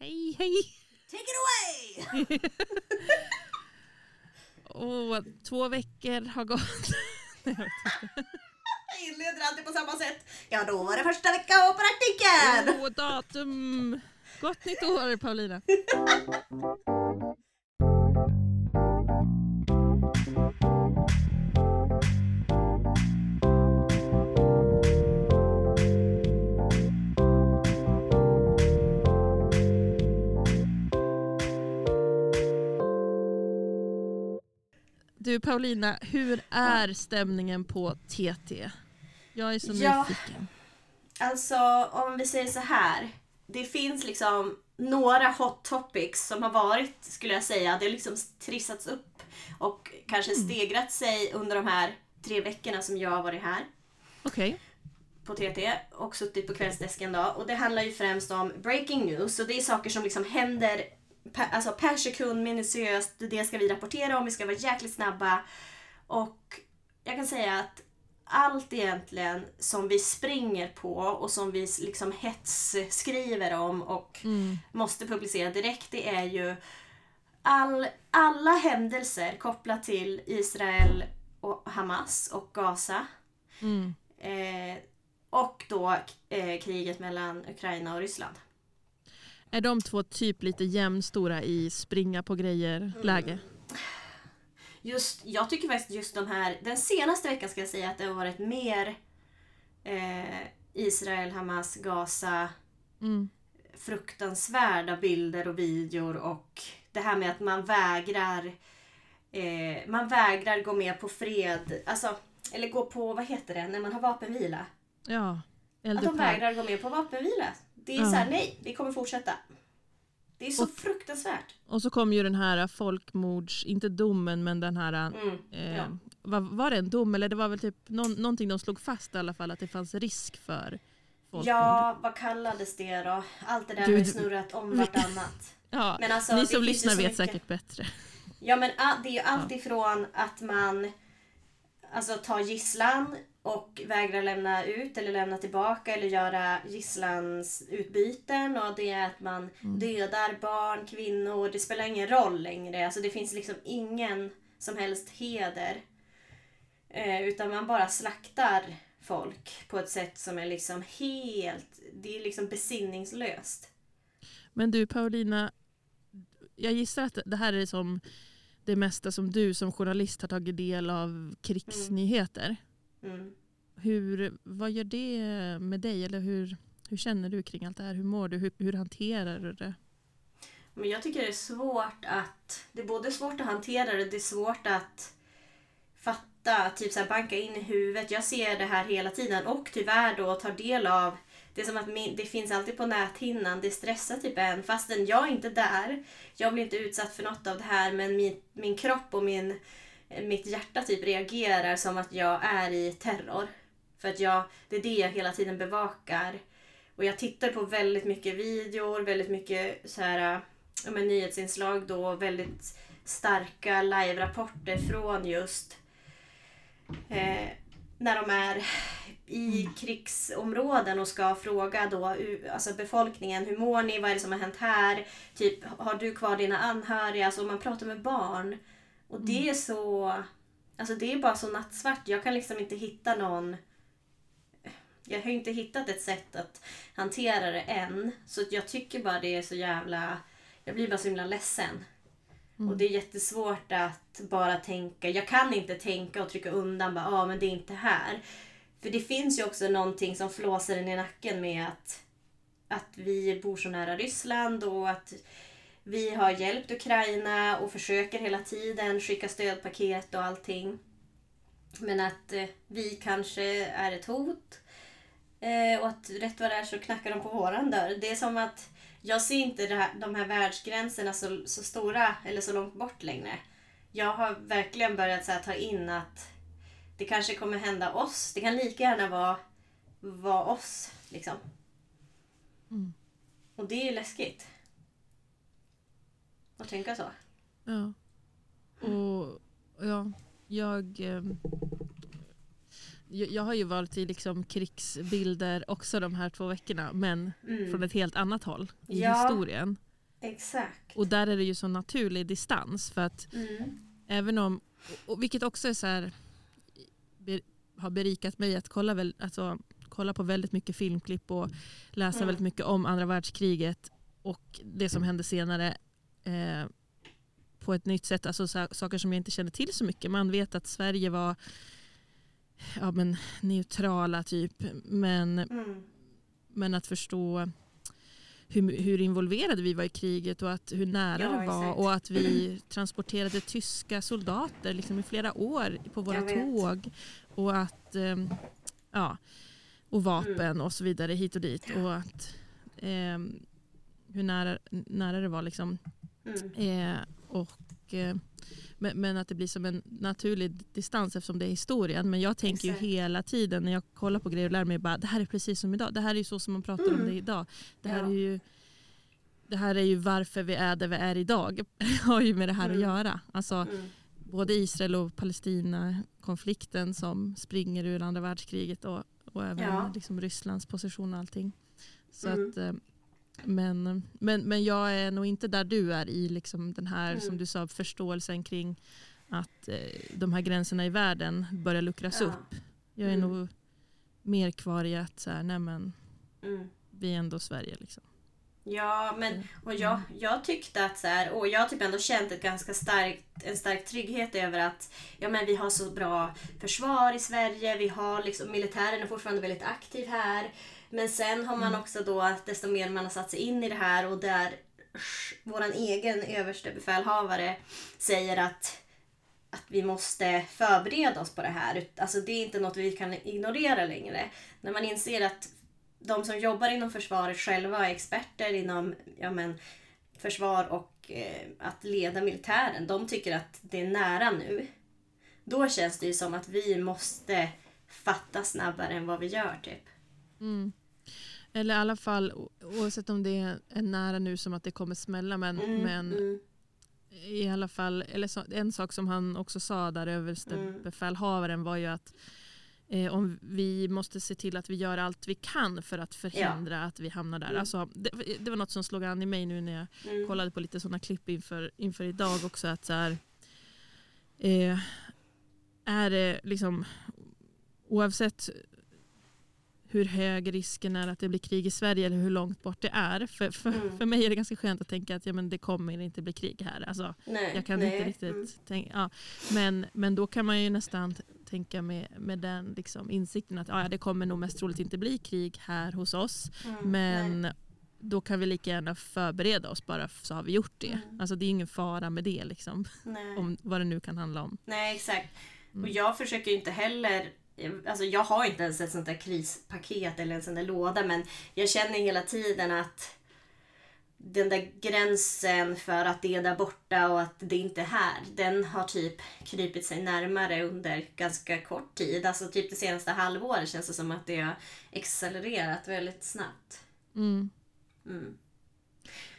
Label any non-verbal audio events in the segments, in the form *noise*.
Hej hej! Take it away! *laughs* Och två veckor har gått. Jag inleder alltid på samma sätt. Ja, då var det första vecka på praktiken! Och datum. Gott nytt år Paulina. *laughs* Du Paulina, hur är stämningen på TT? Jag är så Ja. nyfiken. Alltså, om vi säger så här. Det finns liksom några hot topics som har varit, skulle jag säga. Det har liksom trissats upp och kanske stegrat sig under de här tre veckorna som jag har varit här. Okej. på TT och suttit på kvällsdesken då. Och det handlar ju främst om breaking news. Och det är saker som liksom händer per, alltså per sekund minutiöst. Det ska vi rapportera om, vi ska vara jäkligt snabba. Och jag kan säga att allt egentligen som vi springer på och som vi liksom hetsskriver om och Mm. måste publicera direkt, det är ju all, alla händelser kopplat till Israel och Hamas och Gaza. Mm. Eh, och då eh, kriget mellan Ukraina och Ryssland. Är de två typ lite jämnstora i springa på grejer-läge? Just, jag tycker faktiskt just de här, den senaste veckan ska jag säga att det har varit mer eh, Israel, Hamas, Gaza, Mm. fruktansvärda bilder och videor och det här med att man vägrar eh, man vägrar gå med på fred, alltså, eller gå på, vad heter det, när man har vapenvila. Ja, Att de vägrar gå med på vapenvila. Det är Ja. så här, nej, vi kommer fortsätta. Det är så Och- fruktansvärt. Och så kom ju den här folkmords, inte domen men den här, Mm, eh, ja. var, var det en dom eller det var väl typ någon, någonting de slog fast i alla fall att det fanns risk för folkmord. Ja, vad kallades det då? Allt det där har ju snurrat om vartannat. *laughs* Ja, Men alltså, ni det som lyssnar vet mycket- säkert bättre. Ja, men ah, det är ju allt ifrån att man alltså, tar gisslan och vägrar lämna ut eller lämna tillbaka eller göra gisslans utbyten och det är att man Mm. dödar barn, kvinnor. Det spelar ingen roll längre. Alltså, det finns liksom ingen som helst heder. Eh, utan man bara slaktar folk på ett sätt som är liksom helt... Det är liksom besinningslöst. Men du Paulina, jag gissar att det här är som det mesta som du som journalist har tagit del av krigsnyheter. Mm. Hur, vad gör det med dig? Eller hur, hur känner du kring allt det här? Hur mår du? Hur, hur hanterar du det? Men jag tycker det är svårt att... Det är både svårt att hantera det, det är svårt att fatta, typ så här banka in i huvudet. Jag ser det här hela tiden och tyvärr då tar del av det är som att min, det finns alltid på näthinnan. Det stressar typ en fastän jag är inte där. Jag blir inte utsatt för något av det här men min, min kropp och min, mitt hjärta typ reagerar som att jag är i terror. För att jag, det är det jag hela tiden bevakar. Och jag tittar på väldigt mycket videor, väldigt mycket så här, men, nyhetsinslag då, väldigt starka live-rapporter från just eh, när de är i krigsområden och ska fråga då alltså befolkningen, hur mår ni, vad är det som har hänt här? Typ, har du kvar dina anhöriga? Alltså man pratar med barn. Och det är så, alltså det är bara så nattsvart. Jag kan liksom inte hitta någon jag har inte hittat ett sätt att hantera det än. Så jag tycker bara det är så jävla... Jag blir bara så himla ledsen. Och det är jättesvårt att bara tänka. Jag kan inte tänka och trycka undan bara, ah, men det är inte här. För det finns ju också någonting som flåser en i nacken med att, att vi bor så nära Ryssland och att vi har hjälpt Ukraina och försöker hela tiden skicka stödpaket och allting. Men att eh, vi kanske är ett hot. Eh, och att rätt vad det är så knackar de på våran dörr. Det är som att jag ser inte här, de här världsgränserna så, så stora eller så långt bort längre. Jag har verkligen börjat så här, ta in att det kanske kommer hända oss. Det kan lika gärna vara, vara oss. Liksom. Mm. Och det är ju läskigt. Att tänka så. Ja. Och, ja, jag, jag, jag har ju varit i liksom krigsbilder också de här två veckorna men Mm. från ett helt annat håll i Ja. historien. Exakt. Och där är det ju så naturlig distans. För att Mm. även om, och vilket också är så här, ber, har berikat mig att kolla, väl, alltså, kolla på väldigt mycket filmklipp och läsa Mm. väldigt mycket om andra världskriget och det som hände senare eh, på ett nytt sätt. Alltså så, saker som jag inte kände till så mycket. Man vet att Sverige var ja, men, neutrala typ. Men, Mm. men att förstå hur, hur involverade vi var i kriget och att hur nära Ja, det var exakt. och att vi transporterade tyska soldater liksom i flera år på våra tåg och att ehm, ja, och vapen och så vidare hit och dit och att ehm, hur nära, nära det var liksom Mm. Eh, och, eh, men, men att det blir som en naturlig distans eftersom det är historien. Men jag tänker Exakt. ju hela tiden när jag kollar på grejer och lär mig bara det här är precis som idag. Det här är ju så som man pratar om Mm. det idag. Det här, Ja. är ju, det här är ju varför vi är där vi är idag. *laughs* har ju med det här Mm. att göra. Alltså, Mm. både Israel och Palestina-konflikten som springer ur andra världskriget och, och även Ja. liksom Rysslands position och allting. Så Mm. att, eh, men, men, men jag är nog inte där du är i liksom den här Mm. som du sa, förståelsen kring att eh, de här gränserna i världen börjar luckras Ja. upp. Jag är Mm. nog mer kvar i att så här, nej men, Mm. vi är ändå Sverige. Liksom. Ja, men Mm. och jag, jag tyckte att så här, och jag har typ ändå känt ett ganska starkt, en stark trygghet över att ja, men vi har så bra försvar i Sverige, vi har liksom, militären är fortfarande väldigt aktiv här. Men sen har man Mm. också då, desto mer man har satt sig in i det här och där vår egen överste befälhavare säger att att vi måste förbereda oss på det här. Alltså det är inte något vi kan ignorera längre. När man inser att de som jobbar inom försvaret själva är experter inom ja, men, försvar och eh, att leda militären. De tycker att det är nära nu. Då känns det ju som att vi måste fatta snabbare än vad vi gör. typ. Mm. Eller i alla fall, oavsett om det är nära nu som att det kommer smälla, men, Mm, men mm, i alla fall, eller så, en sak som han också sa där Mm. överstebefälhavaren var ju att eh, om vi måste se till att vi gör allt vi kan för att förhindra att vi hamnar där. Mm. Alltså, det, det var något som slog an i mig nu när jag mm, kollade på lite sådana klipp inför, inför idag också. Att så här, eh, är det liksom oavsett hur hög risken är att det blir krig i Sverige eller hur långt bort det är. För, för, Mm. för mig är det ganska skönt att tänka att ja, men det kommer inte bli krig här. Alltså, Nej, jag kan nej, inte riktigt mm, tänka. Ja. Men, men då kan man ju nästan tänka med, med den liksom insikten att ja, det kommer nog mest troligt inte bli krig här hos oss. mm, Men nej, då kan vi lika gärna förbereda oss bara så har vi gjort det. Mm. Alltså det är ingen fara med det liksom. Om vad det nu kan handla om. Nej, exakt. Mm. Och jag försöker inte heller... Alltså jag har inte ens ett sånt där krispaket eller en sån där låda men jag känner hela tiden att den där gränsen för att det är där borta och att det inte är här, den har typ krypit sig närmare under ganska kort tid. Alltså typ det senaste halvåret känns det som att det har accelererat väldigt snabbt. Mm. Mm.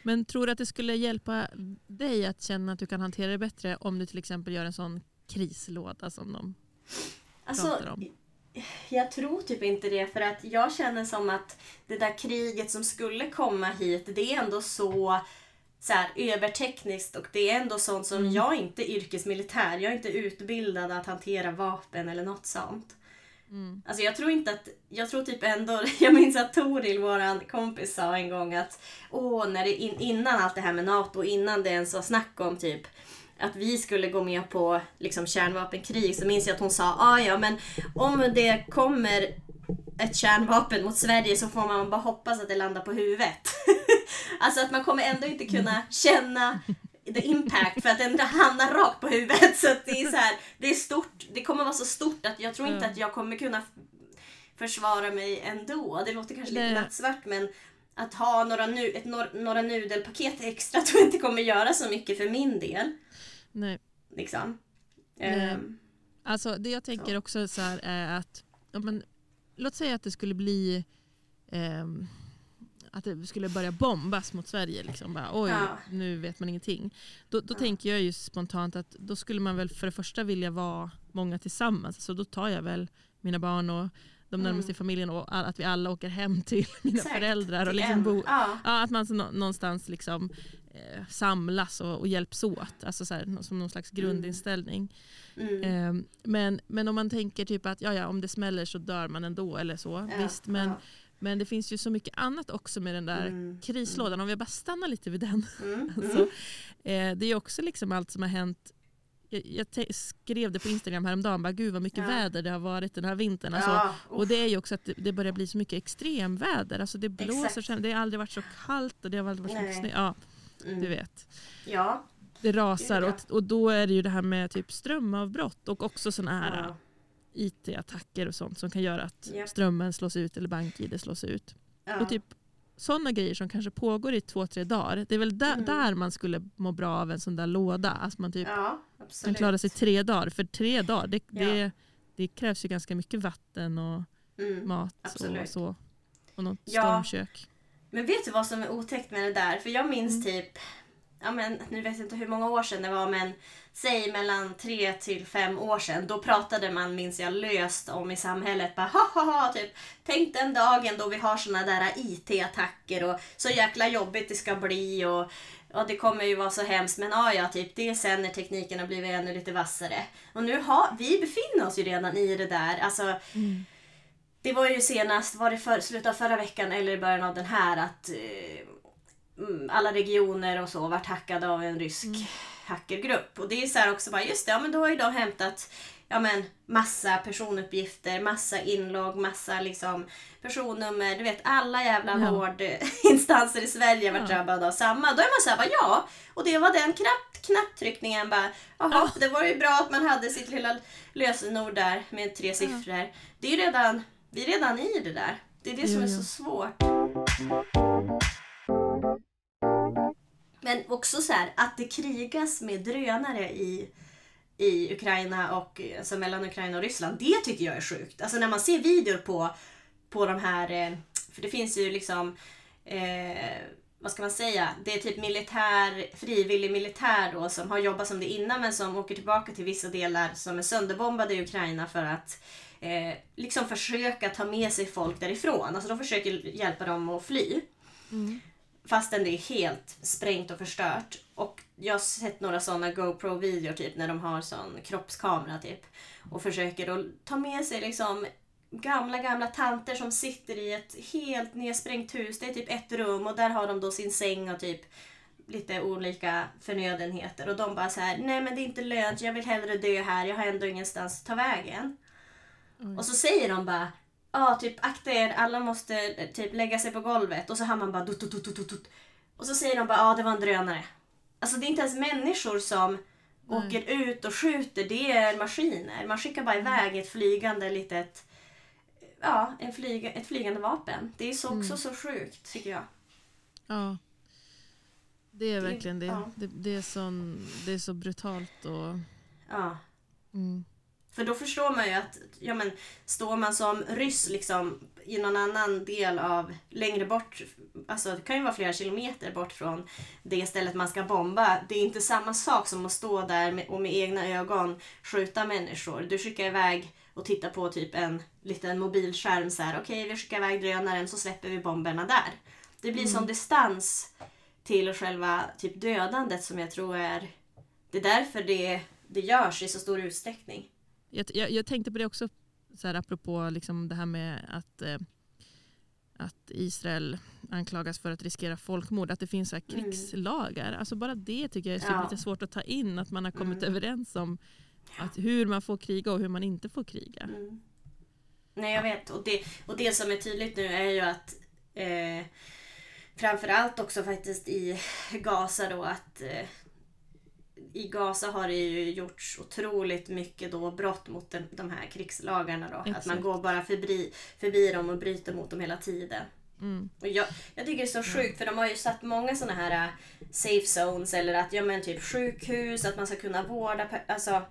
Men tror du att det skulle hjälpa dig att känna att du kan hantera det bättre om du till exempel gör en sån krislåda som de Alltså, om? Jag tror typ inte det för att jag känner som att det där kriget som skulle komma hit det är ändå så så här, övertekniskt och det är ändå sånt som Mm. jag är inte yrkesmilitär. Jag är inte utbildad att hantera vapen eller något sånt. Mm. Alltså jag tror inte att, jag tror typ ändå, *laughs* jag minns att Toril, våran kompis, sa en gång att åh, när det in, innan allt det här med NATO, innan det ens var snack om typ att vi skulle gå med på liksom kärnvapenkrig så minns jag att hon sa ah, ja men om det kommer ett kärnvapen mot Sverige så får man bara hoppas att det landar på huvudet. *laughs* alltså att man kommer ändå inte kunna känna the impact för att den hamnar rakt på huvudet. Så det är så här, det är stort. Det kommer vara så stort att jag tror inte Ja. att jag kommer kunna försvara mig ändå. Det låter kanske lite nattsvart men att ha några, nu, ett, några nudelpaket extra tror jag inte kommer göra så mycket för min del. Nej. Liksom. Nej. Ehm, Alltså det jag tänker Så. också så här är att ja, men, låt säga att det skulle bli ehm, att det skulle börja bombas mot Sverige. Liksom. Bara, Oj, Ja. nu vet man ingenting. Då, då Ja. tänker jag ju spontant att då skulle man väl för det första vilja vara många tillsammans. Så då tar jag väl mina barn och de närmaste Mm. i familjen och att vi alla åker hem till mina Exakt, föräldrar. Och liksom bo, Ja. ja, att man så någonstans liksom, eh, samlas och, och hjälps åt. Alltså så här, som någon slags grundinställning. Mm. Eh, men, men om man tänker typ att ja, ja, om det smäller så dör man ändå eller så. Ja, Visst, men, ja. men det finns ju så mycket annat också med den där Mm, krislådan. Om vi bara stannar lite vid den. Mm. *laughs* Alltså, eh, det är också liksom allt som har hänt. Jag, skrev det på Instagram häromdagen, bara, gud vad mycket Ja. väder det har varit den här vintern. Alltså, ja, och det är ju också att det, det börjar bli så mycket extremväder. Alltså det blåser, Exakt. det har aldrig varit så kallt och det har aldrig varit så mycket snö. Ja, mm. du vet. Ja. Det rasar och, och då är det ju det här med typ strömavbrott och också sådana här Ja. IT-attacker och sånt som kan göra att Japp. strömmen slås ut eller bank-id slås ut. Ja. Och typ sådana grejer som kanske pågår i två, tre dagar. Det är väl där, Mm. där man skulle må bra av en sån där låda. Alltså man typ ja, kan klara sig tre dagar. För tre dagar, det, Ja. det, det krävs ju ganska mycket vatten och Mm. mat och absolut. så. Och något Ja. stormkök. Men vet du vad som är otäckt med det där? För jag minns Mm. typ, ja men nu vet jag inte hur många år sedan det var men säg mellan tre till fem år sedan. Då pratade man, minns jag, löst om i samhället. Bara ha ha ha, typ. Tänk den dagen då vi har såna där IT-attacker och så jäkla jobbigt det ska bli och Ja, det kommer ju vara så hemskt, men ja, ja, typ det är sen när tekniken har blivit ännu lite vassare. Och nu har vi befinner oss ju redan i det där. Alltså, Mm. Det var ju senast, var det för, slutet av förra veckan eller i början av den här att eh, mm, alla regioner och så vart hackade av en rysk hackergrupp. Och det är så här också bara, just det, ja men då har ju de hämtat ja men massa personuppgifter, massa inlogg, massa liksom personnummer. Du vet alla jävla Ja. vårdinstanser *laughs* i Sverige var Ja. drabbade av samma. Då är man såhär, bara, ja. Och det var den knapp, knapptryckningen bara, jaha, Ja. det var ju bra att man hade sitt lilla lösenord där med tre siffror. Det är ju redan, vi är redan i det där. Det är det som är så svårt. Men också så här, att det krigas med drönare i, i Ukraina och alltså mellan Ukraina och Ryssland. Det tycker jag är sjukt. Alltså när man ser videor på, på de här, eh, för det finns ju liksom eh, vad ska man säga, det är typ militär, frivillig militär då som har jobbat som det innan men som åker tillbaka till vissa delar som är sönderbombade i Ukraina för att eh, liksom försöka ta med sig folk därifrån. Alltså de försöker hjälpa dem att fly. Mm. Fastän det är helt sprängt och förstört. Och jag har sett några sådana GoPro-videor typ när de har sån kroppskamera typ. Och försöker då ta med sig liksom gamla, gamla tanter som sitter i ett helt nedsprängt hus. Det är typ ett rum och där har de då sin säng och typ lite olika förnödenheter. Och de bara så här, nej men det är inte lönt, jag vill hellre dö här, jag har ändå ingenstans att ta vägen. Oj. Och så säger de bara, ja typ akta er, alla måste eh, typ lägga sig på golvet. Och så hör man bara dut, dut, dut, dut. Och så säger de bara, ja det var en drönare. Alltså det är inte ens människor som Nej. åker ut och skjuter, det är maskiner. Man skickar bara iväg ett flygande litet, ja, en flyga, ett flygande vapen. Det är så också Mm. så sjukt tycker jag. Ja. Det är Det- verkligen det. ja. Det, det, är sån, det är så brutalt och... Ja. Mm. För då förstår man ju att ja, men, står man som ryss liksom, i någon annan del av, längre bort, alltså det kan ju vara flera kilometer bort från det stället man ska bomba. Det är inte samma sak som att stå där med, och med egna ögon skjuta människor. Du skickar iväg och tittar på typ en liten mobilskärm så här. okej vi skickar iväg drönaren så släpper vi bomberna där. Det blir sån distans till själva typ dödandet som jag tror är, det är därför det, det görs i så stor utsträckning. Jag, jag, jag tänkte på det också, så här, apropå liksom det här med att, eh, att Israel anklagas för att riskera folkmord. Att det finns så här Mm. krigslagar. Alltså bara det tycker jag är Ja. lite svårt att ta in. Att man har kommit Mm. överens om att hur man får kriga och hur man inte får kriga. Mm. Nej, jag vet. Och det, och det som är tydligt nu är ju att eh, framförallt också faktiskt i Gaza då att eh, i Gaza har det ju gjorts otroligt mycket då brott mot den, de här krigslagarna då. Att man går bara förbi, förbi dem och bryter mot dem hela tiden. Mm. Och jag, jag tycker det är så sjukt för de har ju satt många sådana här äh, safe zones eller att ja men typ sjukhus, att man ska kunna vårda, alltså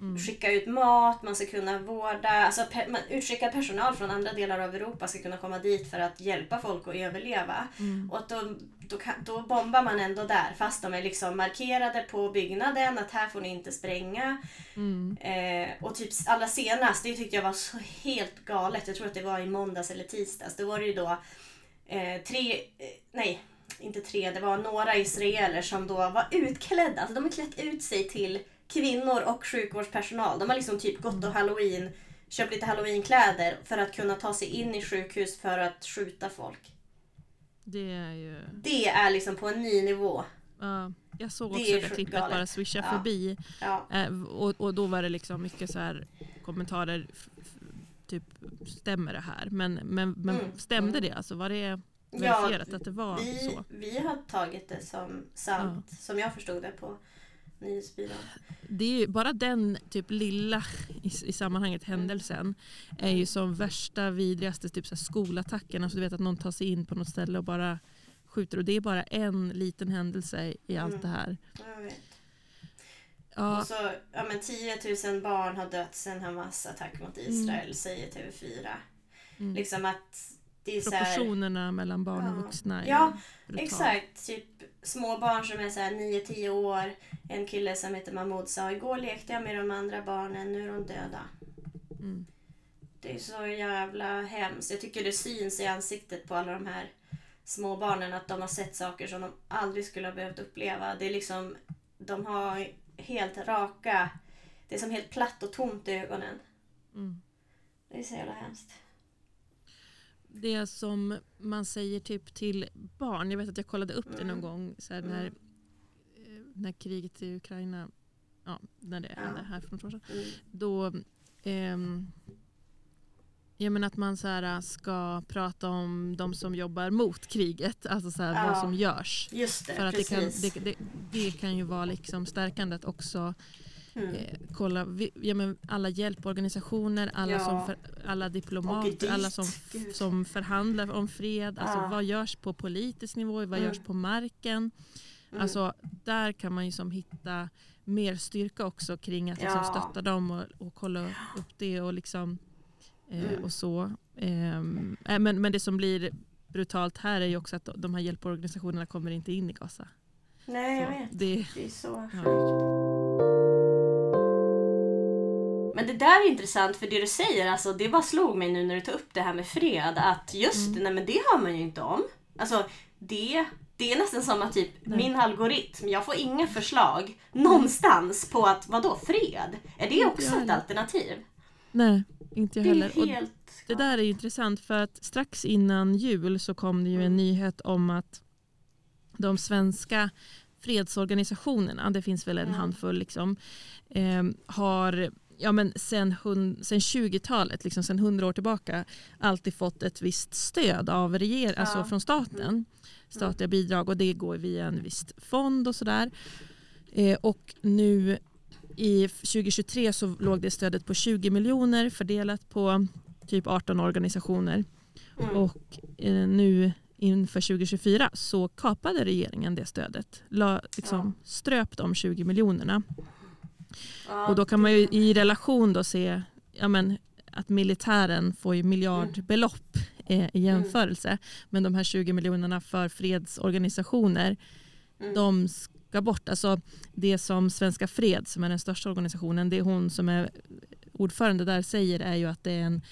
Mm. skicka ut mat, man ska kunna vårda, alltså pe- man- utskickad personal från andra delar av Europa ska kunna komma dit för att hjälpa folk att överleva. Mm. Och att de, då, kan, då bombar man ändå där fast de är liksom markerade på byggnaden att här får ni inte spränga. Mm. Eh, och typ allra senast, det tyckte jag var så helt galet. Jag tror att det var i måndags eller tisdags. Då var det ju då eh, tre, eh, nej inte tre, det var några israeler som då var utklädda. Alltså de har klätt ut sig till kvinnor och sjukvårdspersonal. De har liksom typ gått och halloween, köpt lite halloweenkläder för att kunna ta sig in i sjukhus för att skjuta folk. Det är ju... Det är liksom på en ny nivå. Ja, jag såg Det också det sjukt klippet galet. bara swisha Ja. förbi. Ja. Eh, och, och då var det liksom mycket så här kommentarer. Typ, stämmer det här? Men, men, men Mm, stämde mm. det? Alltså var det Ja, verifierat att det var vi, så? vi har tagit det som sant, som jag förstod det på nyhetsbyrån. Det är ju bara den typ lilla i, i sammanhanget händelsen är ju som värsta vidrigaste typ så här skolattacken. Alltså du vet att någon tar sig in på något ställe och bara skjuter. Och det är bara en liten händelse i allt Mm. det här. Ja, Och så, ja men 10 000 barn har dött sen Hamas attack mot Israel, säger TV4. mm. Liksom att det är så här, Proportionerna mellan barn och vuxna är Ja, brutala. Exakt, typ små barn som är så här 9-10 år. En kille som heter Mahmoud sa igår lekte jag med de andra barnen, nu är de döda. Mm. Det är så jävla hemskt. Jag tycker det syns i ansiktet på alla de här små barnen att de har sett saker som de aldrig skulle ha behövt uppleva. Det är liksom, de har helt raka, det är som helt platt och tomt i ögonen. Mm. Det är så jävla hemskt. Det som man säger typ till barn, jag vet att jag kollade upp det någon Mm. gång så här, Mm. när, eh, när kriget i Ukraina, ja, när det Ja. hände här för några år sedan. Mm. Då, ehm, jag menar att man så här, ska prata om de som jobbar mot kriget, alltså så här, Ja. vad som görs. Just det, För att det kan, det, det, det kan ju vara liksom stärkande att också mm. eh, kolla vi, ja, men alla hjälporganisationer, alla, Ja. som för, alla diplomater, alla som, Gud. som förhandlar om fred. Alltså, Ja. Vad görs på politisk nivå, vad Mm. görs på marken? Mm. Alltså, där kan man ju som hitta mer styrka också kring att liksom Ja. stötta dem och, och kolla upp det och liksom eh, Mm. och så. Ehm, eh, men, men det som blir brutalt här är ju också att de här hjälporganisationerna kommer inte in i Gaza. Nej, jag Så vet. det, Det är så sjukt. Där är intressant för det du säger, alltså, det bara slog mig nu när du tog upp det här med fred. Att just Mm. nej men det hör man ju inte om. Alltså det, det är nästan som att typ Nej. min algoritm, jag får inga förslag någonstans på att vadå fred? Är det också ett alternativ? nej, inte jag Det heller. Och helt... Det där är intressant för att strax innan jul så kom det ju en Mm. nyhet om att de svenska fredsorganisationerna, det finns väl en Mm. handfull, liksom, eh, har ja, men sen, hun- sen 20-talet, liksom, sen 100 år tillbaka, alltid fått ett visst stöd av reger- Ja. alltså från staten. Statliga bidrag och det går via en viss fond och sådär. Eh, och nu i 2023 så låg det stödet på 20 miljoner fördelat på typ 18 organisationer. Mm. Och eh, nu inför 2024 så kapade regeringen det stödet. La, liksom, Ströp de 20 miljonerna. Ja, Och då kan man ju i relation då se ja, men, att militären får ju miljardbelopp eh, Mm. i jämförelse. Men de här 20 miljonerna för fredsorganisationer Mm. de ska bort. Alltså det som Svenska Fred, som är den största organisationen, det hon som är ordförande där säger är ju att det är en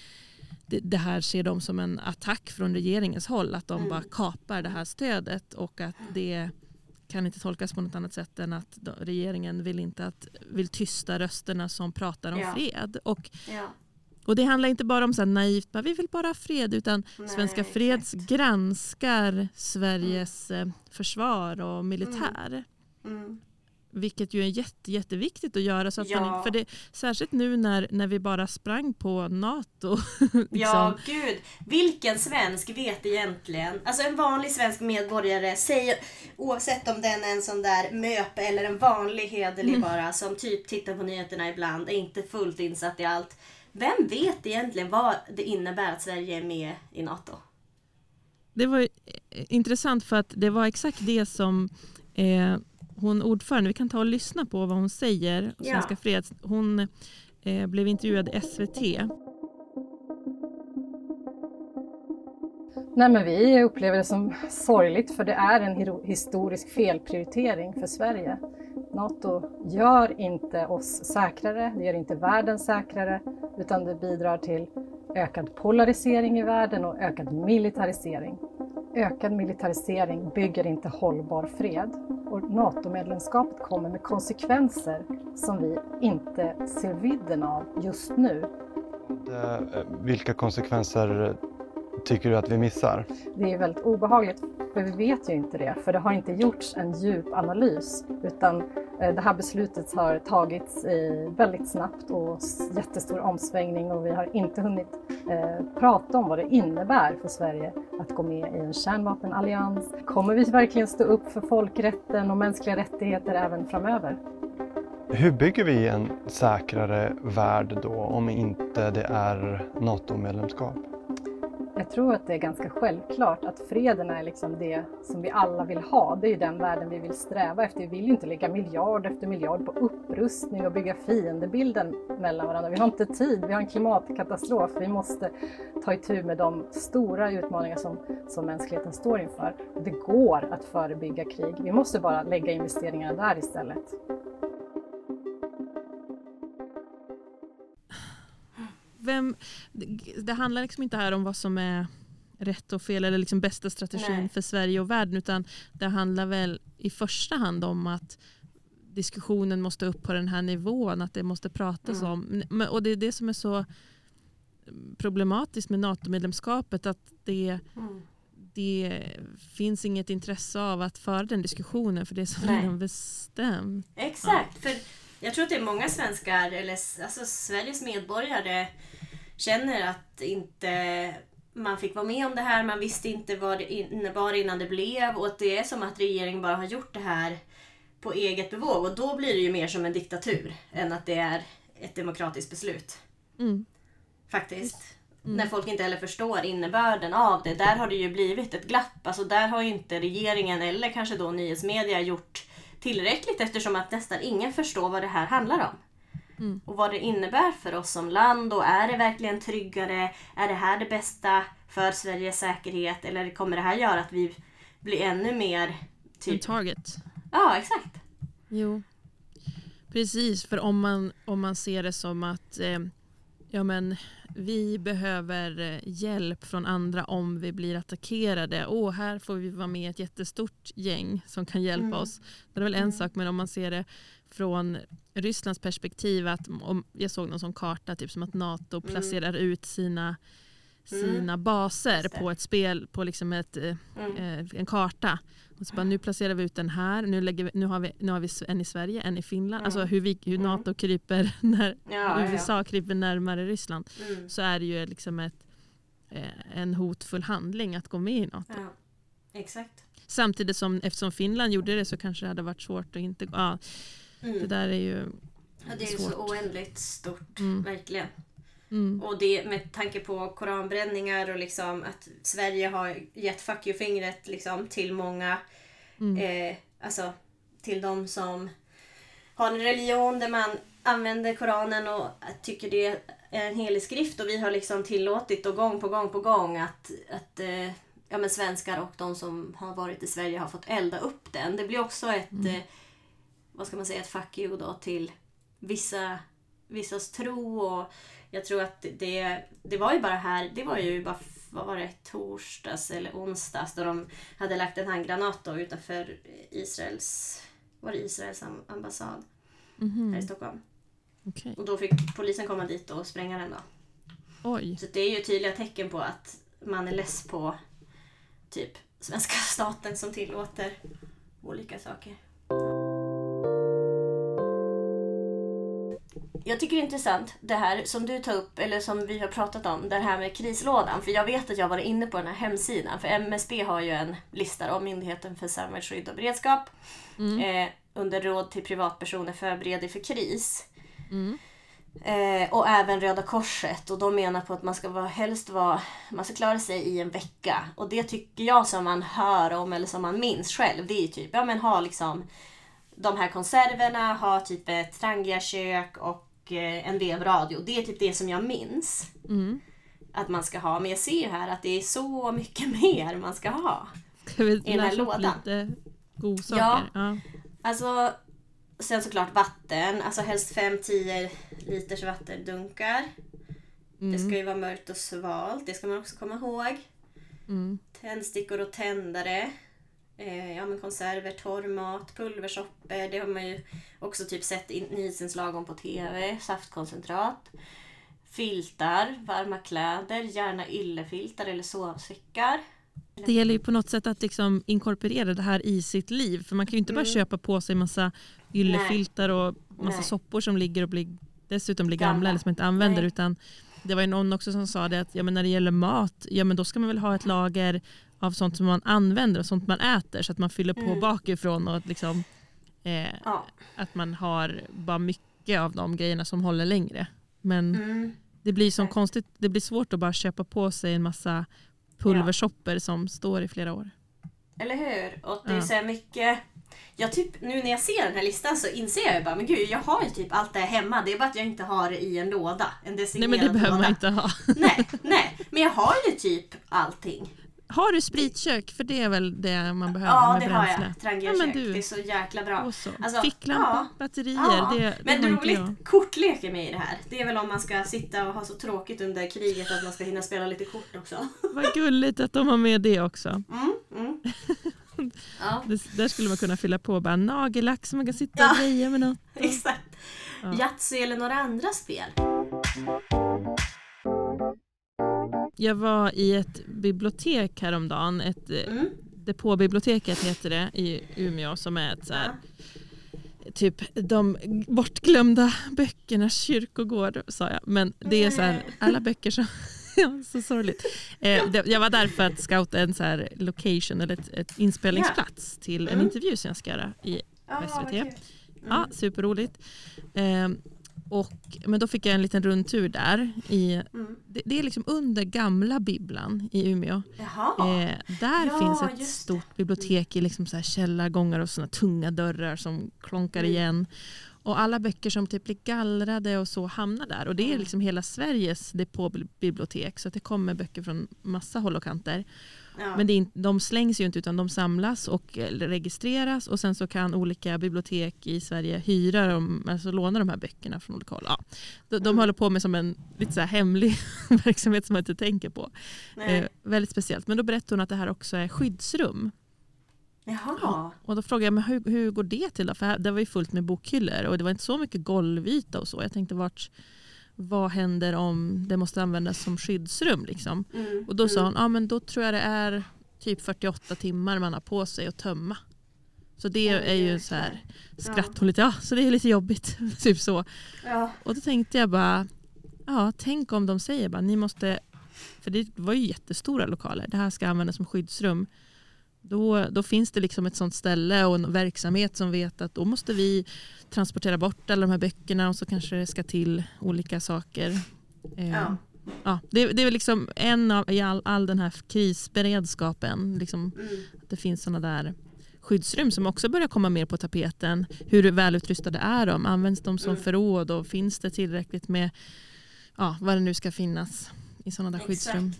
det, det här ser de som en attack från regeringens håll, att de Mm. bara kapar det här stödet och att det kan inte tolkas på något annat sätt än att regeringen vill inte att vill tysta rösterna som pratar om Ja. fred. Och, Ja. och det handlar inte bara om så här naivt, bara, vi vill bara ha fred, utan Nej, Svenska Freds exakt. granskar Sveriges eh, försvar och militär. Mm. Vilket ju är jätte, jätteviktigt att göra. Så att Ja. man, för det, särskilt nu när, när vi bara sprang på NATO. *laughs* liksom. Ja, gud. Vilken svensk vet egentligen? Alltså en vanlig svensk medborgare, säg, oavsett om den är en sån där MÖP eller en vanlig hederlig Mm. bara som typ tittar på nyheterna ibland, är inte fullt insatt i allt. Vem vet egentligen vad det innebär att Sverige är med i NATO? Det var eh, intressant för att det var exakt det som eh, hon ordförande, vi kan ta och lyssna på vad hon säger, Ja. Svenska Freds. Hon eh, blev intervjuad i SVT. Nej, men vi upplever det som sorgligt för det är en historisk felprioritering för Sverige. Nato gör inte oss säkrare, det gör inte världen säkrare, utan det bidrar till ökad polarisering i världen och ökad militarisering. Ökad militarisering bygger inte hållbar fred och NATO-medlemskapet kommer med konsekvenser som vi inte ser vidden av just nu. Eh, vilka konsekvenser tycker du att vi missar? Det är väldigt obehagligt, för vi vet ju inte det, för det har inte gjorts en djup analys, utan eh, det här beslutet har tagits väldigt snabbt och jättestor omsvängning och vi har inte hunnit eh, prata om vad det innebär för Sverige att gå med i en kärnvapenallians. Kommer vi verkligen stå upp för folkrätten och mänskliga rättigheter även framöver? Hur bygger vi en säkrare värld då om inte det är NATO-medlemskap? Jag tror att det är ganska självklart att freden är liksom det som vi alla vill ha. Det är ju den världen vi vill sträva efter. Vi vill ju inte lägga miljard efter miljard på upprustning och bygga fiendebilden mellan varandra. Vi har inte tid, vi har en klimatkatastrof. Vi måste ta itu med de stora utmaningar som, som mänskligheten står inför. Det går att förebygga krig. Vi måste bara lägga investeringarna där istället. Vem, det handlar liksom inte här om vad som är rätt och fel eller liksom bästa strategin Nej. för Sverige och världen utan det handlar väl i första hand om att diskussionen måste upp på den här nivån, att det måste pratas mm. om. Och det är det som är så problematiskt med NATO-medlemskapet, att det, mm. det finns inget intresse av att föra den diskussionen för det är så redan bestämt. Exakt, ja. för jag tror att det är många svenskar, eller alltså Sveriges medborgare, känner att inte man fick vara med om det här, man visste inte vad det innebar innan det blev och att det är som att regeringen bara har gjort det här på eget bevåg och då blir det ju mer som en diktatur än att det är ett demokratiskt beslut. Mm. Faktiskt. Mm. När folk inte heller förstår innebörden av det. Där har det ju blivit ett glapp. Alltså där har ju inte regeringen eller kanske då nyhetsmedia gjort tillräckligt eftersom att nästan ingen förstår vad det här handlar om. Mm. Och vad det innebär för oss som land och är det verkligen tryggare? Är det här det bästa för Sveriges säkerhet? Eller kommer det här göra att vi blir ännu mer... Typ... En target. Ja, exakt. Jo. Precis, för om man, om man ser det som att eh, ja, men, vi behöver eh, hjälp från andra om vi blir attackerade. Åh, här får vi vara med i ett jättestort gäng som kan hjälpa mm. oss. Det är väl en mm. sak, men om man ser det från Rysslands perspektiv, att om, jag såg någon sån karta, typ som att NATO mm. placerar ut sina, mm. sina baser på ett spel, på liksom ett, eh, mm. eh, en karta. Och så bara, nu placerar vi ut den här, nu, lägger vi, nu, har, vi, nu har vi en i Sverige, en i Finland. Mm. Alltså hur, vi, hur mm. NATO kryper, *laughs* när ja, USA ja. kryper närmare Ryssland. Mm. Så är det ju liksom ett, eh, en hotfull handling att gå med i NATO. Ja. Exakt. Samtidigt som eftersom Finland gjorde det så kanske det hade varit svårt att inte... Ja, mm. Det där är ju Ja, det är svårt. så oändligt stort, mm. verkligen. Mm. Och det med tanke på koranbränningar och liksom att Sverige har gett fuck you-fingret liksom till många. Mm. Eh, alltså till de som har en religion där man använder Koranen och tycker det är en helig skrift och vi har liksom tillåtit och gång på gång på gång att, att eh, ja, men svenskar och de som har varit i Sverige har fått elda upp den. Det blir också ett, mm. eh, vad ska man säga, ett fuck you då till vissa, vissas tro och jag tror att det, det var ju bara här, det var ju bara, vad var det, torsdags eller onsdags då de hade lagt en handgranat då utanför Israels, var det Israels ambassad mm -hmm. här i Stockholm. Okay. Och då fick polisen komma dit och spränga den då. Oj. Så det är ju tydliga tecken på att man är less på typ svenska *laughs* staten som tillåter olika saker. Jag tycker det är intressant det här som du tar upp, eller som vi har pratat om, det här med krislådan. För jag vet att jag var inne på den här hemsidan. För MSB har ju en lista om Myndigheten för samhällsskydd och beredskap. Mm. Eh, under råd till privatpersoner förbered för kris. Mm. Eh, och även Röda Korset och de menar på att man ska vara, helst vara, man ska klara sig i en vecka. Och det tycker jag som man hör om eller som man minns själv, det är typ, ja men ha liksom de här konserverna, ha typ ett trangiakök och en vevradio. Det är typ det som jag minns. Mm. att man ska ha. Men jag ser ju här att det är så mycket *laughs* mer man ska ha. Ska I den här lådan. lite godsaker? Ja. Ja. Alltså, sen såklart vatten. Alltså helst 5-10 liters vattendunkar. Det Mm. ska ju vara mörkt och svalt. Det ska man också komma ihåg. Mm. Tändstickor och tändare. Eh, ja men konserver, torr mat, pulversoppor. Det har man ju också typ sett nyhetsinslag på TV. Saftkoncentrat. Filtar, varma kläder, gärna yllefiltar eller sovsäckar. Det gäller ju på något sätt att liksom inkorporera det här i sitt liv. För man kan ju inte bara Mm. köpa på sig massa yllefiltar och massa Nej. soppor som ligger och blir, dessutom blir gamla, Gamla. eller som man inte använder. Nej. Utan det var ju någon också som sa det att ja, men när det gäller mat, ja, men då ska man väl ha ett lager av sånt som man använder och sånt man äter så att man fyller på Mm. bakifrån och att, liksom, eh, Ja. att man har bara mycket av de grejerna som håller längre. Men Mm. det blir, som konstigt, det blir svårt att bara köpa på sig en massa pulversoppor som står i flera år. Eller hur? Och det är Ja. så mycket... Jag typ, nu när jag ser den här listan så inser jag bara, men gud jag har ju typ allt det här hemma. Det är bara att jag inte har det i en låda. En Nej designerad men det behöver låda. man inte ha. Nej, nej, men jag har ju typ allting. Har du spritkök? För det är väl det man behöver Ja, med det bränsle. har jag. Ja, Trangiakök. men du. Det är så jäkla bra. Så. Alltså, Ficklampa, ja. batterier. Ja, det, det men inte roligt, jag. kortlek är med i det här. Det är väl om man ska sitta och ha så tråkigt under kriget att man ska hinna spela lite kort också. *laughs* Vad gulligt att de har med det också. Mm, mm. *laughs* Ja, Det, där skulle man kunna fylla på bara nagellack som man kan sitta och Ja. greja med något. *laughs* exakt. Ja. Yatzy eller några andra spel. Jag var i ett bibliotek häromdagen. Ett, eh, Mm. Depåbiblioteket heter det i Umeå som är ett så här, Ja. typ de bortglömda böckernas kyrkogård sa jag. Men det är så här, alla böcker som *laughs* Ja, så sorgligt. Eh, det, jag var där för att scouta en så här location eller ett, ett inspelningsplats till en Mm. intervju som jag ska göra i Ja, SVT. kul. Mm. Ja, superroligt. Eh, och, men då fick jag en liten rundtur där. I, Mm. det, det är liksom under gamla bibblan i Umeå. Eh, där Ja, finns ett stort bibliotek i liksom så här källargångar och såna tunga dörrar som klonkar Mm. igen. Och alla böcker som typ blir gallrade och så hamnar där. Och det är Mm. liksom hela Sveriges depåbibliotek så att det kommer böcker från massa håll och kanter. Ja. Men är de slängs ju inte utan de samlas och registreras och sen så kan olika bibliotek i Sverige hyra dem, alltså låna de här böckerna från olika håll. Ja. De, de Mm. håller på med som en lite så hemlig *laughs* verksamhet som man inte tänker på. Eh, väldigt speciellt. Men då berättade hon att det här också är skyddsrum. Jaha. Och då frågade jag men hur, hur går det till då? För här, det var ju fullt med bokhyllor och det var inte så mycket golvyta och så. Jag tänkte vart, vad händer om det måste användas som skyddsrum? Liksom? Mm. Och då sa mm. hon, ja men då tror jag det är typ 48 timmar man har på sig att tömma. Så det är ju så här skratt hon lite, ja så det är lite jobbigt. *laughs* typ så. Ja. Och då tänkte jag bara, ja tänk om de säger bara, ni måste, för det var ju jättestora lokaler, det här ska användas som skyddsrum. Då, då finns det liksom ett sånt ställe och en verksamhet som vet att då måste vi transportera bort alla de här böckerna och så kanske det ska till olika saker. Eh, Ja. ja, det, det är liksom en av i all, all den här krisberedskapen. Liksom, Mm. att det finns sådana där skyddsrum som också börjar komma mer på tapeten. Hur välutrustade är de? Används de som Mm. förråd och finns det tillräckligt med ja, vad det nu ska finnas i sådana där skyddsrum?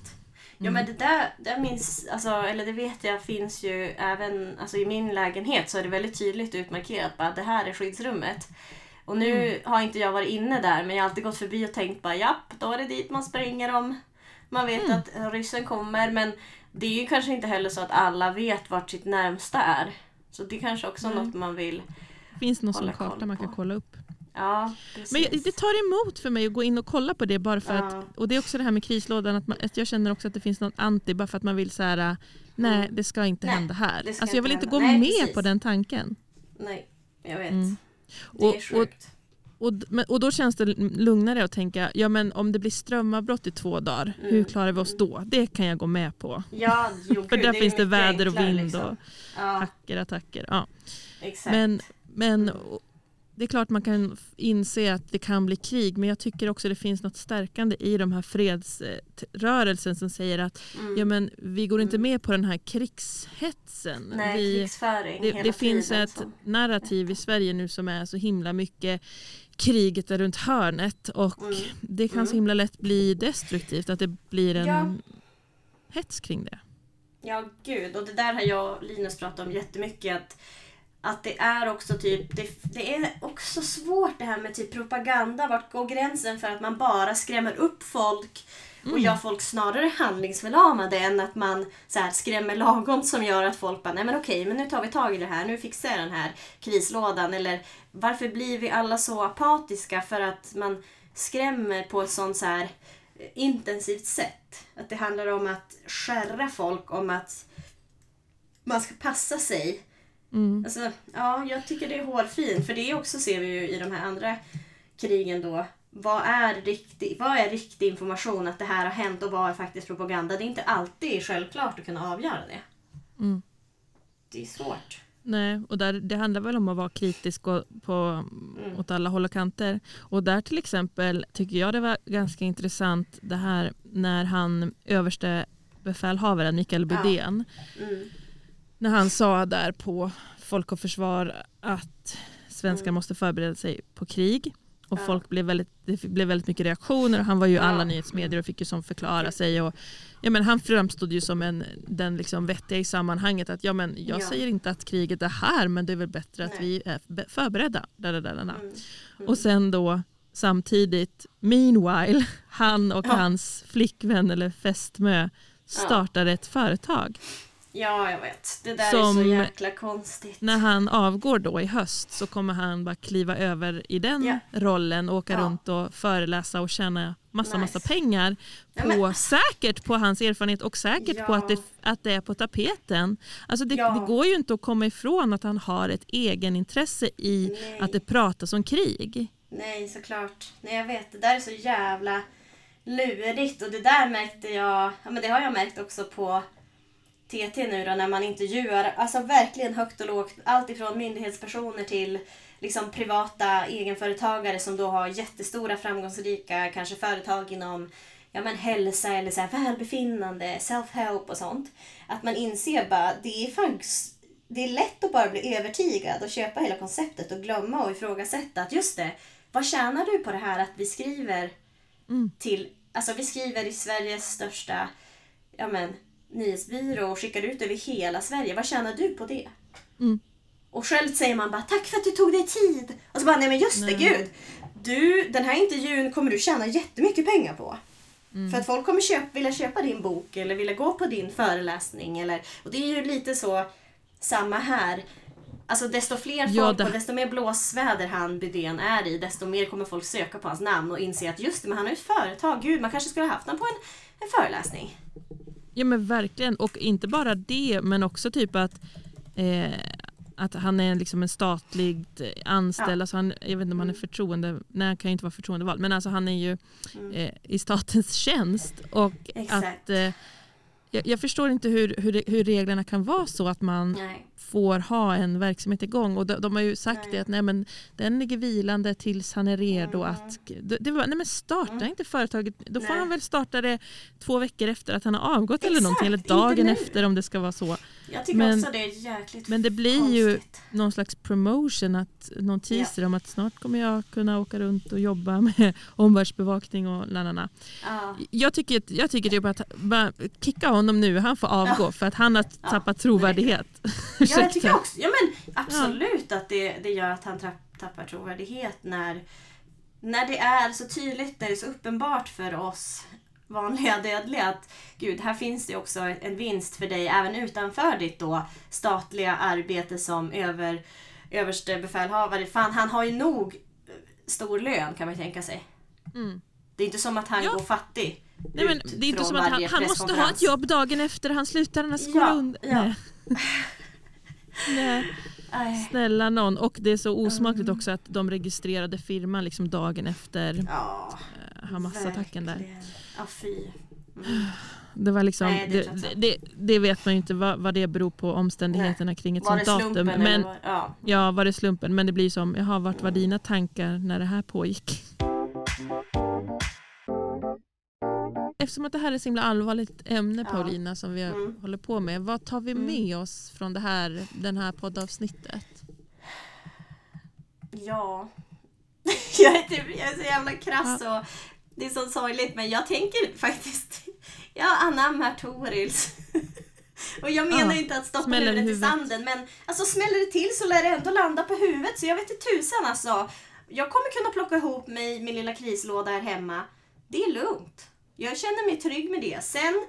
Ja Mm. men det där, det minns, alltså, eller det vet jag finns ju även alltså, i min lägenhet så är det väldigt tydligt utmarkerat bara det här är skyddsrummet. Och nu Mm. har inte jag varit inne där men jag har alltid gått förbi och tänkt bara japp, då är det dit man springer om man vet Mm. att ryssen kommer. Men det är ju kanske inte heller så att alla vet vart sitt närmsta är. Så det är kanske också Nej. något man vill. Finns det någon sån karta man kan kolla upp? Ja. Men det tar emot för mig att gå in och kolla på det bara för Ja. att, och det är också det här med krislådan, att, man, att jag känner också att det finns något anti bara för att man vill så här, äh, nej Mm. det ska inte Nej, hända här. det Alltså jag vill inte inte gå hända. Nej, med precis. på den tanken. Nej, jag vet. Mm. Det Och- är sjukt. Och, men, och då känns det lugnare att tänka, ja men om det blir strömavbrott i två dagar, hur Mm. klarar vi oss då? Det kan jag gå med på. Ja, jo, *laughs* För där är finns det väder och vind liksom. och Ja, hacker, attacker. Ja. exakt. Men, men Mm. och, det är klart man kan inse att det kan bli krig men jag tycker också det finns något stärkande i de här fredsrörelsen som säger att Mm. ja, men vi går inte Mm. med på den här krigshetsen. Nej, vi, krigsföring det det finns ett så. narrativ i Sverige nu som är så himla mycket kriget är runt hörnet och Mm. det kan så Mm. himla lätt bli destruktivt att det blir en Ja. hets kring det. Ja, gud. Och det där har jag och Linus pratat om jättemycket. Att, att det är också typ, det, det är också svårt det här med typ propaganda. Vart går gränsen för att man bara skrämmer upp folk och Mm. gör folk snarare handlingsförlamade än att man så här, skrämmer lagom som gör att folk bara, nej men okej, men nu tar vi tag i det här, nu fixar jag den här krislådan. Eller varför blir vi alla så apatiska för att man skrämmer på ett sånt så här eh, intensivt sätt. Att det handlar om att skärra folk om att man ska passa sig. Mm. Alltså, ja, jag tycker det är hårfint. För det också ser vi ju i de här andra krigen då. Vad är, riktig, vad är riktig information att det här har hänt och vad är faktiskt propaganda? Det är inte alltid självklart att kunna avgöra det. Mm. Det är svårt. Nej, och där, det handlar väl om att vara kritisk och, på, Mm. åt alla håll och kanter. Och där till exempel tycker jag det var ganska intressant det här när han överste befälhavaren Mikael Ja. Bydén Mm. När han sa där på Folk och Försvar att svenskar Mm. måste förbereda sig på krig. Och Ja. folk blev väldigt, det blev väldigt mycket reaktioner och han var ju Ja. alla nyhetsmedier och fick ju som förklara sig. Och, ja, men han framstod ju som en, den liksom vettiga i sammanhanget att ja, men jag Ja. säger inte att kriget är här men det är väl bättre att Nej. vi är be- förberedda. Där, där, där, där. Mm. Mm. Och sen då samtidigt, meanwhile, han och Ja. hans flickvän eller fästmö startade ett företag. Ja, jag vet. Det där är Som- så jäkla konstigt. När han avgår då i höst så kommer han bara kliva över i den Ja. rollen och åka Ja. runt och föreläsa och tjäna massa, Nice. massa pengar. Ja, På, men- säkert på hans erfarenhet och säkert Ja. på att det, att det är på tapeten. Alltså det, Ja. det går ju inte att komma ifrån att han har ett egenintresse i Nej. att det pratas om krig. Nej, såklart. Nej, jag vet. Det där är så jävla lurigt. Och det där märkte jag, ja men det har jag märkt också på TT nu då när man intervjuar, alltså verkligen högt och lågt. Allt ifrån myndighetspersoner till liksom privata egenföretagare som då har jättestora framgångsrika kanske företag inom ja, men hälsa eller så här välbefinnande, self-help och sånt. Att man inser bara, det är faktiskt det är lätt att bara bli övertygad och köpa hela konceptet och glömma och ifrågasätta att just det, vad tjänar du på det här att vi skriver Mm. till, alltså vi skriver i Sveriges största ja men, nyhetsbyrå och skickar ut över hela Sverige. Vad tjänar du på det? Mm. Och själv säger man bara tack för att du tog dig tid. Och så bara nej men just det Nej. gud. Du, den här intervjun kommer du tjäna jättemycket pengar på. Mm. För att folk kommer köpa, vilja köpa din bok eller vilja gå på din föreläsning. Eller, och det är ju lite så samma här. Alltså desto fler Ja, folk det- och desto mer blåsväder han Bydén är i, desto mer kommer folk söka på hans namn och inse att just det, men han har ju ett företag. Gud, man kanske skulle ha haft honom på en, en föreläsning. Ja men verkligen och inte bara det men också typ att eh, att han är liksom en statligt anställd, Ja. alltså han, jag vet inte om han är Mm. förtroende, nej han kan ju inte vara förtroendevald men alltså han är ju Mm. eh, i statens tjänst och Exakt. att eh, jag, jag förstår inte hur, hur, hur reglerna kan vara så att man Nej. Får ha en verksamhet igång och de, de har ju sagt Nej. det att nej, men den ligger vilande tills han är redo Mm. att det, det var, nej men starta Mm. inte företaget, då får Nej. han väl starta det två veckor efter att han har avgått eller Exakt, någonting eller dagen efter om det ska vara så. Jag tycker Men- också det är jäkligt Men det blir ju konstigt. någon slags promotion, att, någon teaser om att snart kommer jag kunna åka runt och jobba *laughs* med omvärldsbevakning och lalala. Ja. Jag tycker, jag tycker typ att bara kicka honom nu, han får avgå för att han har Ja, tappat trovärdighet. *laughs* *laughs* Ja, jag tycker också, ja men absolut att det, det gör att han tappar trovärdighet när, när det är så tydligt, när det är så uppenbart för oss vanliga dödliga att gud, här finns det också en vinst för dig även utanför ditt då statliga arbete som över, överste befälhavare. Fan, han har ju nog eh, stor lön kan man tänka sig. Mm. Det är inte som att han Ja. går fattig Nej, men det är inte som att han, han måste ha ett jobb dagen efter han slutar den här Ja, ja. *laughs* Nej. Nej, Nej. snälla någon. Och det är så osmakligt också att de registrerade firman liksom dagen efter Ja, eh, Hamas-attacken där. Ja, fy. Mm. Det, var liksom, Nej, det det, det, det vet man ju inte vad, vad det beror på omständigheterna kring ett Var sånt datum. Men, var, ja. ja, var det slumpen? Men det blir som, jaha, vart var dina tankar när det här pågick? Eftersom att det här är ett så himla allvarligt ämne Ja. Paulina som vi Mm. håller på med. Vad tar vi Mm. med oss från det här, den här poddavsnittet? Ja. *laughs* jag, är typ, jag är så jävla krass och det är så sorgligt men jag tänker faktiskt, *laughs* jag anammar Torils. *laughs* och jag menar Ja, inte att stoppa smäller huvudet i sanden men alltså smäller det till så lär det ändå landa på huvudet så jag vet inte tusan alltså. Jag kommer kunna plocka ihop mig min lilla krislåda här hemma. Det är lugnt. Jag känner mig trygg med det. Sen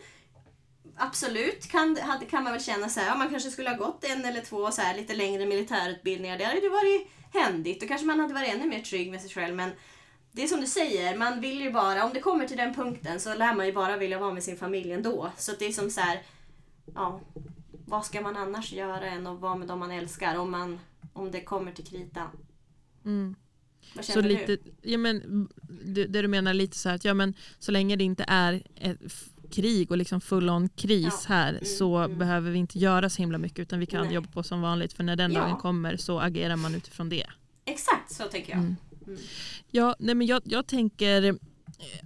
Absolut kan, kan man väl känna så här, ja, man kanske skulle ha gått en eller två så här, lite längre militärutbildningar. Det hade ju varit händigt. Då kanske man hade varit ännu mer trygg med sig själv. Men det är som du säger, man vill ju bara, om det kommer till den punkten så lär man ju bara vilja vara med sin familj ändå. Så det är som så här, ja, vad ska man annars göra än att vara med dem man älskar om, man, om det kommer till kritan? Mm. Vad Så känner lite, du? ja, men, det, det du menar lite så här att ja, men, så länge det inte är krig och liksom full on kris Ja. här Mm, så mm. behöver vi inte göra så himla mycket utan vi kan Nej. jobba på som vanligt för när den Ja. dagen kommer så agerar man utifrån det. Exakt så tänker jag. Mm. Mm. Ja, nej, men jag, jag tänker eh,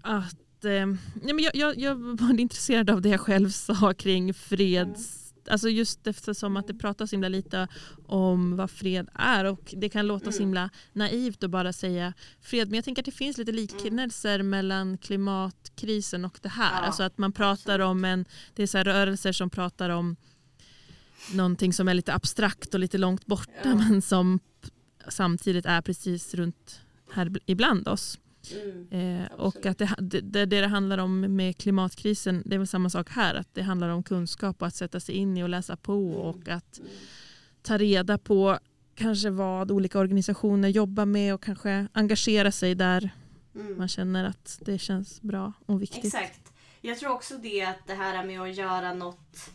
att eh, nej, men jag, jag, jag var intresserad av det jag själv sa kring freds Alltså just eftersom att det Mm. pratas så himla lite om vad fred är och det kan låta så Mm. himla naivt att bara säga fred men jag tänker att det finns lite liknelser mellan klimatkrisen och det här. Ja, alltså att man pratar absolut. om en, det är så rörelser som pratar om någonting som är lite abstrakt och lite långt borta Ja. men som samtidigt är precis runt här ibland oss. Mm. Eh, och att det, det, det handlar om med klimatkrisen, det är väl samma sak här, att det handlar om kunskap och att sätta sig in i och läsa på och att Mm. ta reda på kanske vad olika organisationer jobbar med och kanske engagera sig där Mm. man känner att det känns bra och viktigt. Exakt. Jag tror också det att det här med att göra något.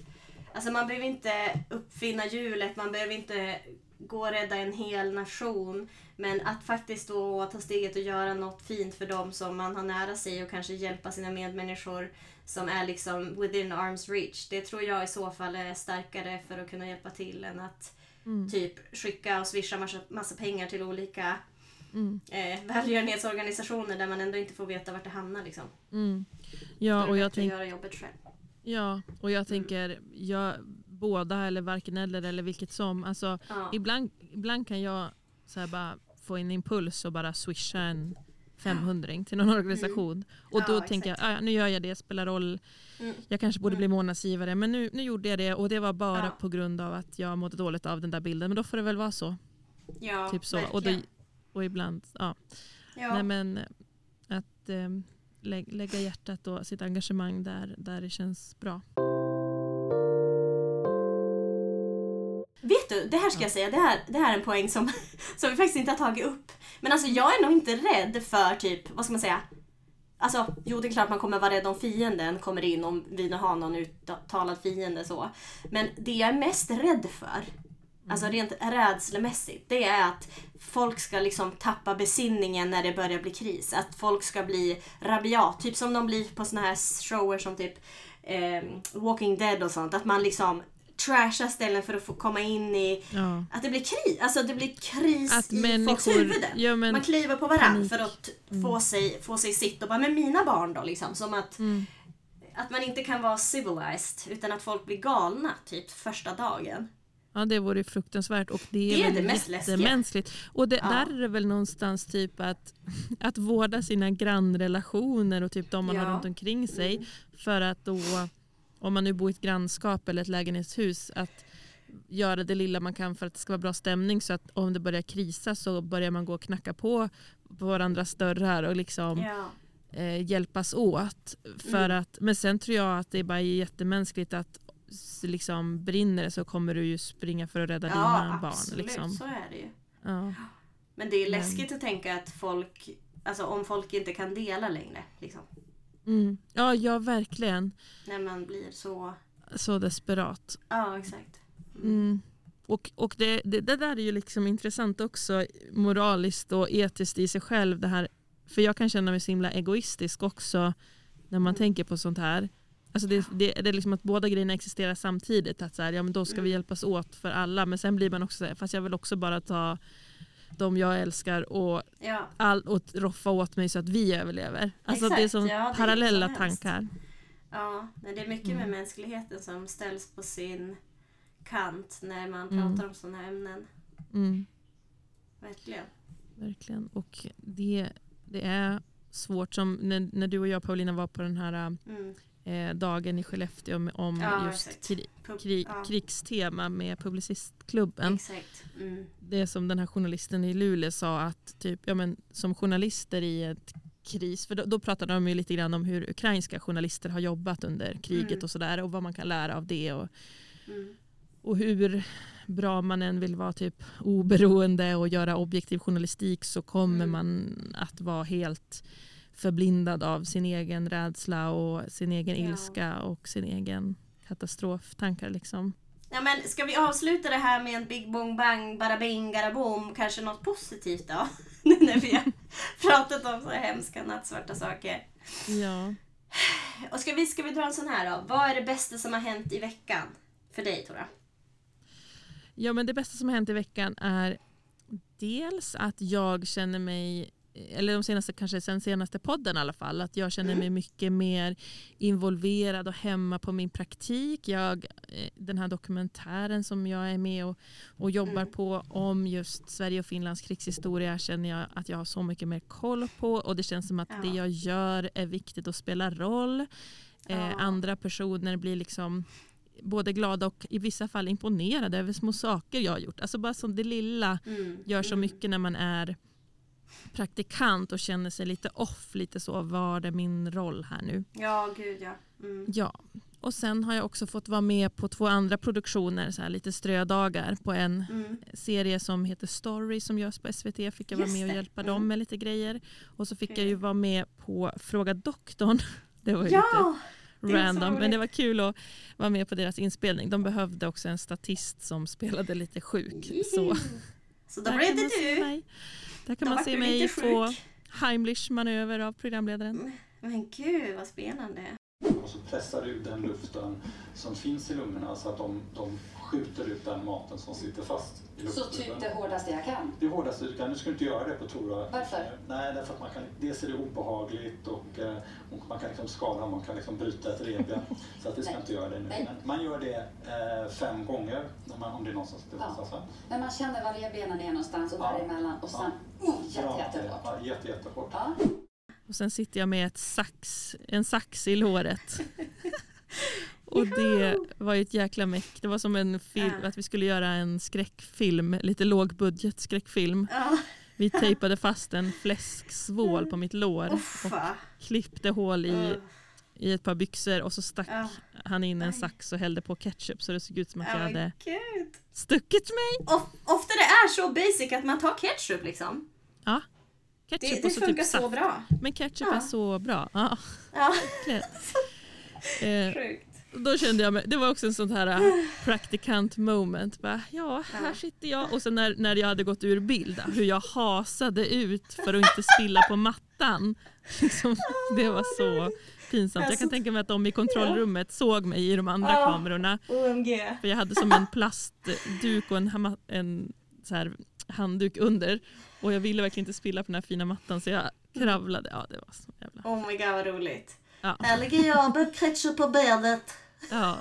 Alltså man behöver inte uppfinna hjulet, man behöver inte gå och rädda en hel nation. Men att faktiskt då ta steget och göra något fint för dem som man har nära sig och kanske hjälpa sina medmänniskor som är liksom within arms reach. Det tror jag i så fall är starkare för att kunna hjälpa till än att Mm. typ skicka och swisha massa, massa pengar till olika Mm. eh, välgörenhetsorganisationer där man ändå inte får veta vart det hamnar. Liksom. Mm. Ja, och jag bättre att tänk, göra jobbet själv. ja, och jag tänker jag, båda eller varken eller eller vilket som. Alltså, Ja. ibland, ibland kan jag så här bara få en impuls och bara swisha en 500 till någon organisation. Och Mm. Ja, då tänker jag, exakt. "Ah, ja, nu gör jag det, spelar roll. Mm. Jag kanske borde Mm. bli månadsgivare men nu, nu gjorde jag det och det var bara Ja. på grund av att jag mådde dåligt av den där bilden. Men då får det väl vara så. Ja, typ så. Och, då, och ibland, ja. Ja. Nej, men eh, att eh, lä lägga hjärtat och sitt engagemang där, där det känns bra. Vet du, det här ska jag säga, det här, det här är en poäng som, *laughs* som vi faktiskt inte har tagit upp. Men alltså jag är nog inte rädd för typ, vad ska man säga? Alltså, jo det är klart man kommer vara rädd om fienden kommer in, om vi nu har någon uttalad fiende så. Men det jag är mest rädd för, alltså rent rädslemässigt, det är att folk ska liksom tappa besinningen när det börjar bli kris. Att folk ska bli rabiat, typ som de blir på såna här shower som typ eh, Walking Dead och sånt. Att man liksom trashar ställen för att få komma in i Ja. att det blir kris, alltså det blir kris Att i folks människor... huvuden. Ja, men, Man kliver på varandra för att få, sig, få sig sitt och bara, men mina barn då liksom. Som att, mm, att man inte kan vara civilized utan att folk blir galna typ första dagen. ja, det vore fruktansvärt och det är, Det är det mest läskiga. jättemänskligt. Och det, Ja. där är det väl någonstans typ att, att vårda sina grannrelationer och typ de man har runt omkring sig. Mm. För att då, om man nu bor i ett grannskap eller ett lägenhetshus, att göra det lilla man kan för att det ska vara bra stämning så att om det börjar krisa så börjar man gå och knacka på på varandras dörrar och liksom Ja. eh, hjälpas åt. För Mm. att, men sen tror jag att det är bara jättemänskligt att liksom, brinner det så kommer du ju springa för att rädda ja, dina barn. absolut. Liksom. Så är det ju. Ja. Men det är Men- läskigt att tänka att folk, alltså om folk inte kan dela längre. Liksom. Mm. ja, ja, verkligen. När man blir så, Så desperat. ja exakt. Mm. Och, och det, det, det där är ju liksom intressant också moraliskt och etiskt i sig själv. Det här, för jag kan känna mig så himla egoistisk också när man tänker på sånt här. Alltså det, det, det är liksom att båda grejerna existerar samtidigt. Att så här, ja, men då ska vi hjälpas åt för alla. Men sen blir man också så här, fast jag vill också bara ta de jag älskar och, Ja, all, och roffa åt mig så att vi överlever. Alltså det är Exakt, som ja, det är parallella hemskt. tankar. ja nej, det är mycket Mm. med mänskligheten som ställs på sin kant när man Mm. pratar om sådana ämnen. Mm. Verkligen. Verkligen. Och det, det är svårt. Som när, när du och jag Paulina var på den här Mm. Eh, dagen i Skellefteå om, om Ja, just kri, kri, ja, krigstema med Publicistklubben. Exakt. Mm. Det som den här journalisten i Luleå sa att typ, ja, men, som journalister i ett kris, för då, då pratade de ju lite grann om hur ukrainska journalister har jobbat under kriget Mm. och sådär och vad man kan lära av det och, Mm. och hur bra man än vill vara typ oberoende och göra objektiv journalistik så kommer Mm. man att vara helt förblindad av sin egen rädsla och sin egen Ja. ilska och sin egen katastroftankar. Liksom. Ja, men ska vi avsluta det här med en big bong bang, bara bing, boom, kanske något positivt då? *laughs* Nu när vi har pratat om så hemska nattsvarta saker. Ja. Och ska vi, ska vi dra en sån här då? Vad är det bästa som har hänt i veckan? För dig Tora? ja, men det bästa som har hänt i veckan är dels att jag känner mig eller de senaste, kanske sen senaste podden i alla fall, att jag känner mig mycket mer involverad och hemma på min praktik. Jag, eh, den här dokumentären som jag är med och, och jobbar på om just Sverige och Finlands krigshistoria känner jag att jag har så mycket mer koll på och det känns som att Ja. det jag gör är viktigt att spela roll. Eh, Ja. andra personer blir liksom både glada och i vissa fall imponerade över små saker jag har gjort. Alltså bara som det lilla Mm. gör så mm. mycket när man är praktikant och känner sig lite off, lite så, vad är min roll här nu? Ja, gud ja. Mm. Ja, och sen har jag också fått vara med på två andra produktioner, så här lite strödagar på en Mm. serie som heter Story som görs på SVT. Fick jag vara med och det. hjälpa Mm. dem med lite grejer. Och så fick jag Kul. ju vara med på Fråga doktorn. *laughs* Det var ju lite Ja! det så random, men roligt. det var kul att vara med på deras inspelning. De behövde också en statist som spelade lite sjuk. Så Så då blev det du. mig, där kan man se mig få sjuk. Heimlich manöver av programledaren. Men gud vad spännande. Och så pressar du ut den luften som finns i lungorna så att de, de skjuter ut den maten som sitter fast i Så luftbubblan. typ det hårdaste jag kan. Det hårdaste du kan. Nu ska du inte göra det på Tora. Varför? Nej, därför att man kan, dels är det obehagligt och, eh, och man kan liksom skada, man kan liksom bryta ett revben. *laughs* Så att vi ska Nej. inte göra det nu. Nej. Men man gör det eh, fem gånger när man, om det är någon som sitter Ja. fast. Alltså. Men man känner var revbenen är någonstans och Ja. däremellan och sen Ja. Jätte, jättehårt. Ja, jätte, jättehårt. Ja. Och sen sitter jag med ett sax, en sax i låret. *laughs* och det var ju ett jäkla meck. Det var som en film, Ja. att vi skulle göra en skräckfilm, lite lågbudget skräckfilm. Ja, Vi tejpade fast en fläsksvål på mitt lår och uffa. klippte hål i, i ett par byxor och så stack Ja. han in en sax och hällde på ketchup så det såg ut som att Ja, jag hade gud. stuckit mig. Of, ofta det är så basic att man tar ketchup liksom. Ja, ketchup Det, det så funkar typ så bra. Men ketchup Ja. är så bra. Ja, Ja. *laughs* Eh, sjukt. Då kände jag mig, det var också en sån här äh, praktikant moment. Bara, ja, här Ja. sitter jag. Och sen när, när jag hade gått ur bild, hur jag hasade ut för att inte spilla på mattan. *laughs* Liksom, det var så pinsamt. Jag kan tänka mig att de i kontrollrummet såg mig i de andra kamerorna. För jag hade som en plastduk och en, en så här handduk under. Och jag ville verkligen inte spilla på den här fina mattan så jag kravlade. Ja, det var så jävla... Oh my god vad roligt. Ja. Här ligger jag med ketchup på benet. Ja.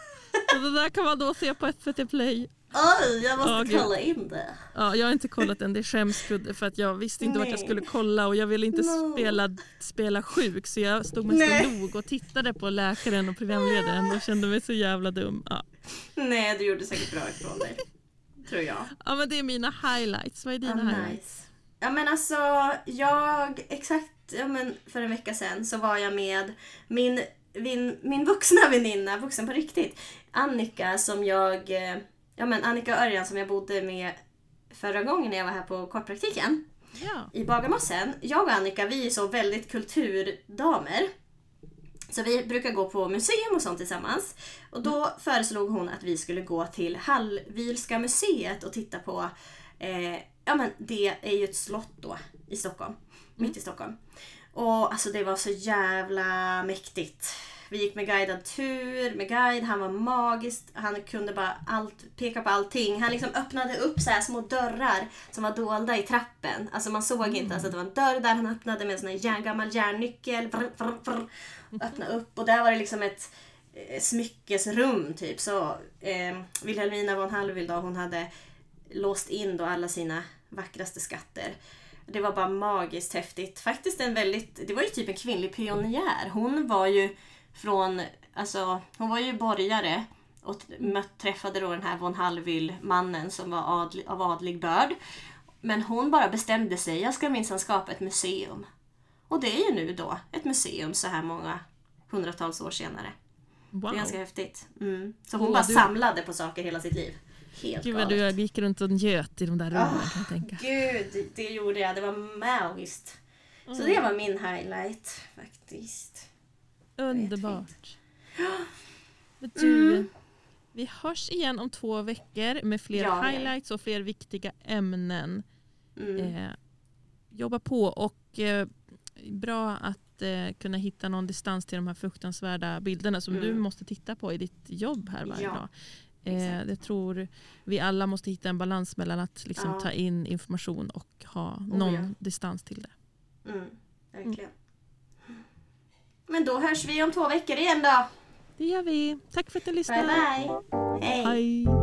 Så det där kan man då se på SVT Play. Oj, jag måste gud. kolla in det. Ja, jag har inte kollat än, det är skämskudde för att jag visste inte vart jag Nej. skulle kolla och jag ville inte No. spela, spela sjuk så jag stod mest och Nej. log och tittade på läkaren och programledaren och kände mig så jävla dum. Ja. Nej, du gjorde säkert bra ifrån dig. Tror jag. ja men det är mina highlights, vad är dina Ja, highlights? nice. Ja men alltså, jag, exakt ja, men för en vecka sedan så var jag med min, min, min vuxna *laughs* väninna, vuxen på riktigt, Annika som jag, eh, ja men Annika Örjan som jag bodde med förra gången när jag var här på kortpraktiken Ja. i Bagarmossen. Jag och Annika vi är så väldigt kulturdamer. Så vi brukar gå på museum och sånt tillsammans. Och då föreslog hon att vi skulle gå till Hallwylska museet och titta på, eh, ja men det är ju ett slott då i Stockholm. Mitt i Stockholm. Och alltså det var så jävla mäktigt. Vi gick med guidad tur, med guide, han var magisk. Han kunde bara allt, peka på allting. Han liksom öppnade upp så här små dörrar som var dolda i trappen. Alltså man såg inte ens att det var en dörr där han öppnade med en sån här järn, gammal järnnyckel. Vrr, vrr, vrr, öppna upp och där var det liksom ett eh, smyckesrum typ. Så eh, Wilhelmina von Hallwyl då, hon hade låst in då alla sina vackraste skatter. Det var bara magiskt häftigt. Faktiskt en väldigt, det var ju typ en kvinnlig pionjär. Hon var ju från, alltså hon var ju borgare och mött, träffade då den här von Hallwyl mannen som var adlig, av adlig börd. Men hon bara bestämde sig, jag ska minsann skapa ett museum. Och det är ju nu då ett museum så här många hundratals år senare. Det Wow. är ganska häftigt. Mm. Så hon Åh, bara du- samlade på saker hela sitt liv. Helt Gud vad du gick runt och njöt i de där rummen Ah, kan jag tänka. Gud, det- det gjorde jag. Det var magiskt. Så Mm. det var min highlight faktiskt. Underbart. Men du, Mm. vi hörs igen om två veckor med fler ja. highlights och fler viktiga ämnen. Mm. Eh, jobba på och eh, bra att eh, kunna hitta någon distans till de här fruktansvärda bilderna som Mm. du måste titta på i ditt jobb här varje Ja, dag. Eh, jag tror vi alla måste hitta en balans mellan att liksom, Ja. ta in information och ha Oh, någon ja. distans till det. Mm, verkligen. Men då hörs vi om två veckor igen då. Det gör vi. Tack för att du lyssnade. Bye bye. Hej. Hej.